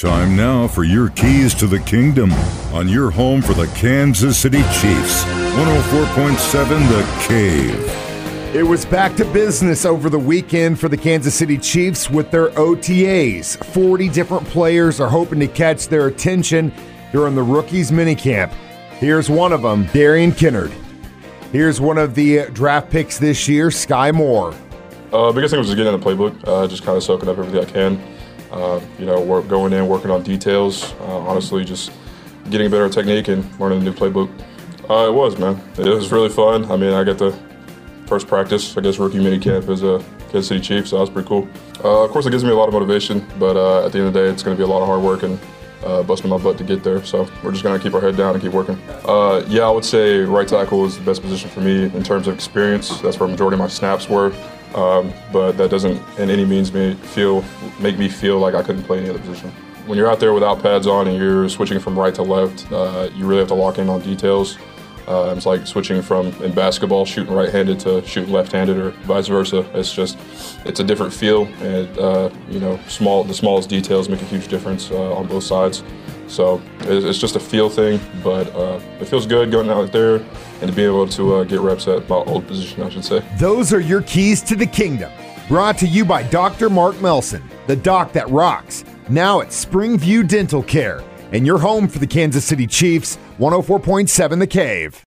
Time now for your keys to the kingdom on your home for the Kansas City Chiefs. 104.7 The Cave. It was back to business over the weekend for the Kansas City Chiefs with their OTAs. 40 different players are hoping to catch their attention during the rookies minicamp. Here's one of them, Darian Kinnard. Here's one of the draft picks this year, Skyy Moore. Uh, biggest thing was just getting in the playbook, uh, just kind of soaking up everything I can. Uh, you know, work, going in, working on details. Uh, honestly, just getting better technique and learning a new playbook. Uh, it was, man. It was really fun. I mean, I got the first practice, I guess, rookie minicamp as a Kansas City Chief, so that was pretty cool. Uh, of course, it gives me a lot of motivation, but uh, at the end of the day, it's going to be a lot of hard work and uh, busting my butt to get there. So we're just going to keep our head down and keep working. Uh, yeah, I would say right tackle is the best position for me in terms of experience. That's where majority of my snaps were. Um, but that doesn't in any means me feel make me feel like I couldn't play any other position. When you're out there without pads on and you're switching from right to left, uh, you really have to lock in on details. Uh, it's like switching from in basketball shooting right-handed to shooting left-handed or vice versa. It's just it's a different feel, and uh, you know, small the smallest details make a huge difference uh, on both sides. So it's just a feel thing, but uh, it feels good going out there and to be able to uh, get reps at my old position, I should say. Those are your keys to the kingdom. Brought to you by Dr. Mark Melson, the doc that rocks. Now at Springview Dental Care, and your home for the Kansas City Chiefs, 104.7 The Cave.